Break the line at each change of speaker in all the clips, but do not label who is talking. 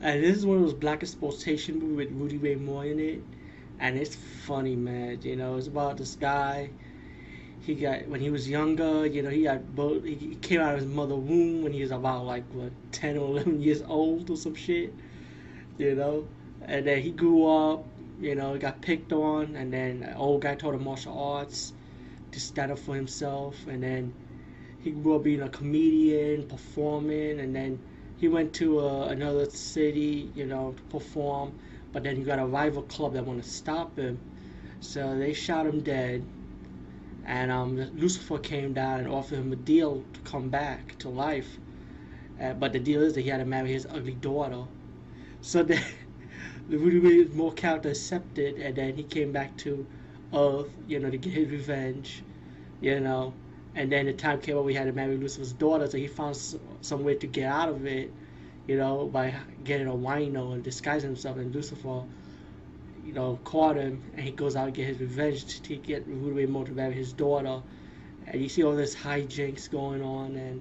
And this is one of those black exploitation movies with Rudy Ray Moore in it. And it's funny, man. You know, it's about this guy. He got when he was younger. You know, he got both. He came out of his mother womb when he was about like what ten or eleven years old or some shit. You know, and then he grew up. You know, got picked on, and then an old guy taught him martial arts to stand up for himself, and then he grew up being a comedian, performing, and then he went to uh, another city, you know, to perform, but then he got a rival club that want to stop him, so they shot him dead. And um, Lucifer came down and offered him a deal to come back to life, uh, but the deal is that he had to marry his ugly daughter. So then, the Rudy Moore character accepted, and then he came back to Earth, you know, to get his revenge, you know and then the time came when we had to marry Lucifer's daughter, so he found some way to get out of it, you know, by getting a wino and disguising himself. And Lucifer, you know, caught him, and he goes out and get his revenge to get Rudy Moore to marry his daughter. And you see all this hijinks going on, and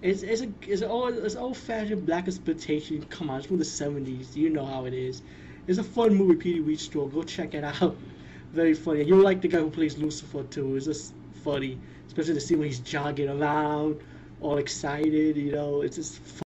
it's it's a it's old it's old fashioned black exploitation. Come on, it's from the seventies. You know how it is. It's a fun movie, Petey Wheatstraw. Go check it out. Very funny. You'll like the guy who plays Lucifer too. It's just funny, especially to see when he's jogging around, all excited. You know, it's just.